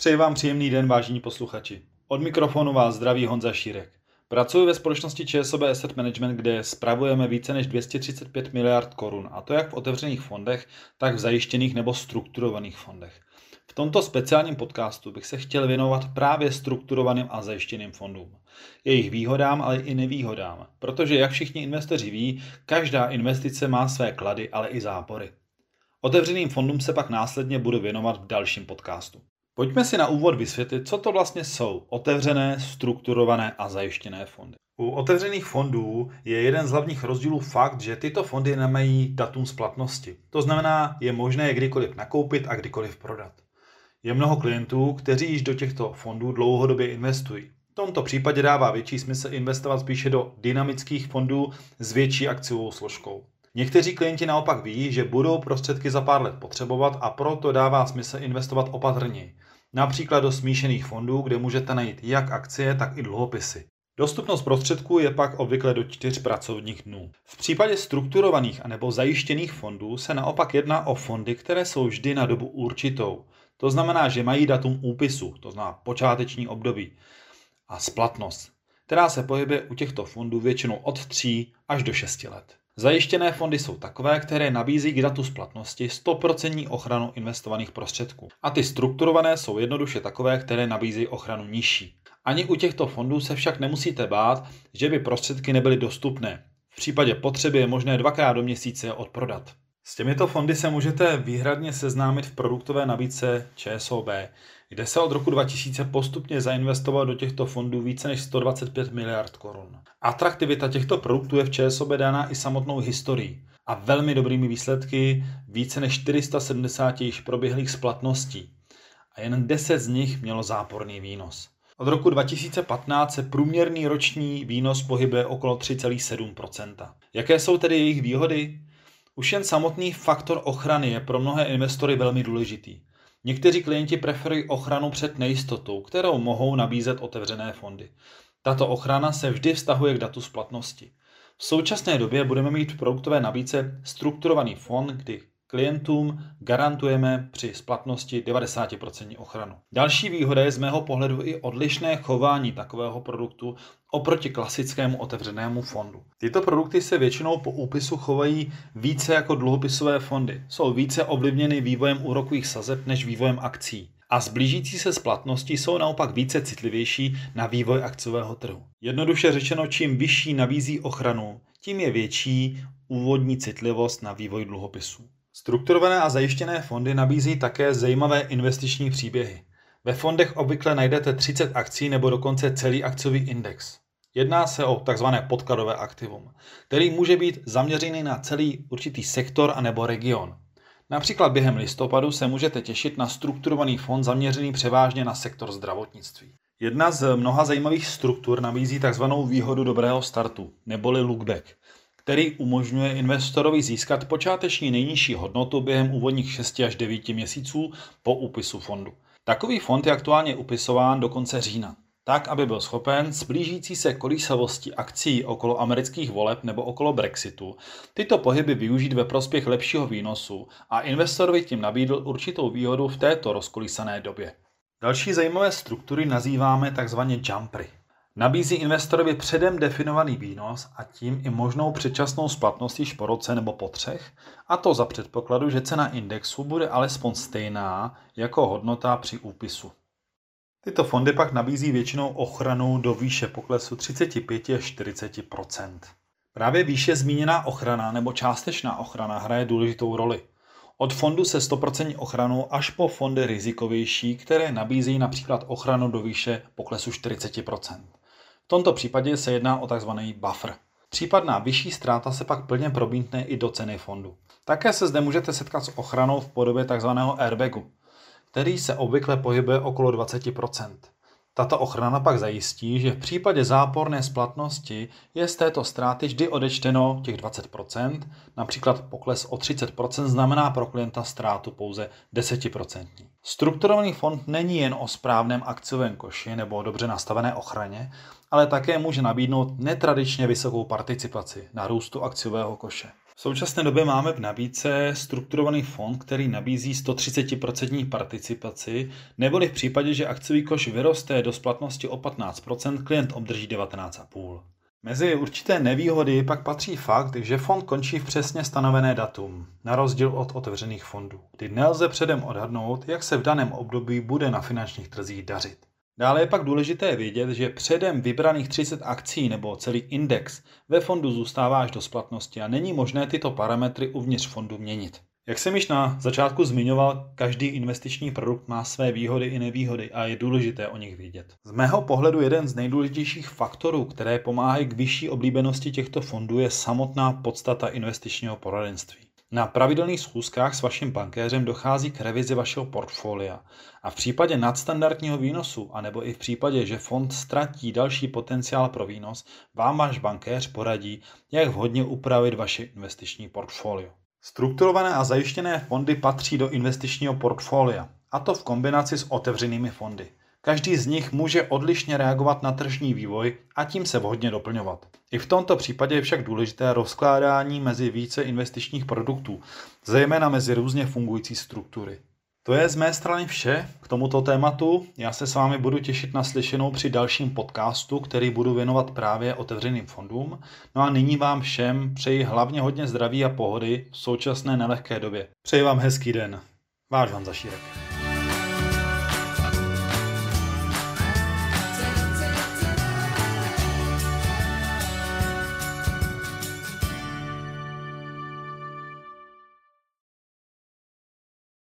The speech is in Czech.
Přeji vám příjemný den, vážení posluchači. Od mikrofonu vás zdraví Honza Šírek. Pracuji ve společnosti ČSOB Asset Management, kde spravujeme více než 235 miliard korun, a to jak v otevřených fondech, tak v zajištěných nebo strukturovaných fondech. V tomto speciálním podcastu bych se chtěl věnovat právě strukturovaným a zajištěným fondům. Jejich výhodám, ale i nevýhodám, protože jak všichni investoři ví, každá investice má své klady, ale i zápory. Otevřeným fondům se pak následně budu věnovat v dalším podcastu. Pojďme si na úvod vysvětlit, co to vlastně jsou otevřené, strukturované a zajištěné fondy. U otevřených fondů je jeden z hlavních rozdílů fakt, že tyto fondy nemají datum splatnosti. To znamená, je možné je kdykoliv nakoupit a kdykoliv prodat. Je mnoho klientů, kteří již do těchto fondů dlouhodobě investují. V tomto případě dává větší smysl investovat spíše do dynamických fondů s větší akciovou složkou. Někteří klienti naopak ví, že budou prostředky za pár let potřebovat a proto dává smysl investovat opatrněji. Například do smíšených fondů, kde můžete najít jak akcie, tak i dluhopisy. Dostupnost prostředků je pak obvykle do čtyř pracovních dnů. V případě strukturovaných anebo zajištěných fondů se naopak jedná o fondy, které jsou vždy na dobu určitou. To znamená, že mají datum úpisu, to znamená počáteční období, a splatnost, která se pohybuje u těchto fondů většinou od 3 až do 6 let. Zajištěné fondy jsou takové, které nabízí k datu splatnosti 100% ochranu investovaných prostředků. A ty strukturované jsou jednoduše takové, které nabízí ochranu nižší. Ani u těchto fondů se však nemusíte bát, že by prostředky nebyly dostupné. V případě potřeby je možné dvakrát do měsíce je odprodat. S těmito fondy se můžete výhradně seznámit v produktové nabídce ČSOB, kde se od roku 2000 postupně zainvestovalo do těchto fondů více než 125 miliard korun. Atraktivita těchto produktů je v ČSOB dána i samotnou historií a velmi dobrými výsledky více než 470 již proběhlých splatností a jen 10 z nich mělo záporný výnos. Od roku 2015 se průměrný roční výnos pohybuje okolo 3,7% Jaké jsou tedy jejich výhody? Už jen samotný faktor ochrany je pro mnohé investory velmi důležitý. Někteří klienti preferují ochranu před nejistotou, kterou mohou nabízet otevřené fondy. Tato ochrana se vždy vztahuje k datu splatnosti. V současné době budeme mít v produktové nabídce strukturovaný fond, kdy klientům garantujeme při splatnosti 90% ochranu. Další výhoda je z mého pohledu i odlišné chování takového produktu oproti klasickému otevřenému fondu. Tyto produkty se většinou po úpisu chovají více jako dluhopisové fondy. Jsou více ovlivněny vývojem úrokových sazeb než vývojem akcí a zblížící se splatnosti jsou naopak více citlivější na vývoj akciového trhu. Jednoduše řečeno, čím vyšší nabízí ochranu, tím je větší úvodní citlivost na vývoj dluhopisů. Strukturované a zajištěné fondy nabízí také zajímavé investiční příběhy. Ve fondech obvykle najdete 30 akcí nebo dokonce celý akciový index. Jedná se o tzv. podkladové aktivum, který může být zaměřený na celý určitý sektor a nebo region. Například během listopadu se můžete těšit na strukturovaný fond zaměřený převážně na sektor zdravotnictví. Jedna z mnoha zajímavých struktur nabízí tzv. výhodu dobrého startu, neboli lookback, který umožňuje investorovi získat počáteční nejnižší hodnotu během úvodních 6 až 9 měsíců po úpisu fondu. Takový fond je aktuálně upisován do konce října tak, aby byl schopen s blížící se kolísavosti akcí okolo amerických voleb nebo okolo Brexitu tyto pohyby využít ve prospěch lepšího výnosu a investorovi tím nabídl určitou výhodu v této rozkolísané době. Další zajímavé struktury nazýváme tzv. jumpery. Nabízí investorovi předem definovaný výnos a tím i možnou předčasnou splatnost již po roce nebo po třech, a to za předpokladu, že cena indexu bude alespoň stejná jako hodnota při úpisu. Tyto fondy pak nabízí většinou ochranu do výše poklesu 35 až 40% Právě výše zmíněná ochrana nebo částečná ochrana hraje důležitou roli. Od fondu se 100% ochranou až po fondy rizikovější, které nabízí například ochranu do výše poklesu 40%. Tomto případě se jedná o tzv. buffer. Případná vyšší ztráta se pak plně probítne i do ceny fondu. Také se zde můžete setkat s ochranou v podobě tzv. airbagu který se obvykle pohybuje okolo 20% tato ochrana pak zajistí, že v případě záporné splatnosti je z této ztráty vždy odečteno těch 20%, například pokles o 30% znamená pro klienta ztrátu pouze 10%. Strukturovaný fond není jen o správném akciovém koši nebo dobře nastavené ochraně, ale také může nabídnout netradičně vysokou participaci na růstu akciového koše. V současné době máme v nabídce strukturovaný fond, který nabízí 130% participaci, neboli v případě, že akciový koš vyroste do splatnosti o 15%, klient obdrží 19,5%. Mezi určité nevýhody pak patří fakt, že fond končí v přesně stanovené datum, na rozdíl od otevřených fondů, kdy nelze předem odhadnout, jak se v daném období bude na finančních trzích dařit. Dále je pak důležité vědět, že předem vybraných 30 akcí nebo celý index ve fondu zůstává až do splatnosti a není možné tyto parametry uvnitř fondu měnit. Jak jsem již na začátku zmiňoval, každý investiční produkt má své výhody i nevýhody a je důležité o nich vědět. Z mého pohledu jeden z nejdůležitějších faktorů, které pomáhají k vyšší oblíbenosti těchto fondů, je samotná podstata investičního poradenství. Na pravidelných schůzkách s vaším bankéřem dochází k revizi vašeho portfolia a v případě nadstandardního výnosu, anebo i v případě, že fond ztratí další potenciál pro výnos, vám váš bankéř poradí, jak vhodně upravit vaše investiční portfolio. Strukturované a zajištěné fondy patří do investičního portfolia, a to v kombinaci s otevřenými fondy. Každý z nich může odlišně reagovat na tržní vývoj a tím se vhodně doplňovat. I v tomto případě je však důležité rozkládání mezi více investičních produktů, zejména mezi různě fungující struktury. To je z mé strany vše k tomuto tématu. Já se s vámi budu těšit na slyšenou při dalším podcastu, který budu věnovat právě otevřeným fondům. No a nyní vám všem přeji hlavně hodně zdraví a pohody v současné nelehké době. Přeji vám hezký den. Váš Van Zašírek.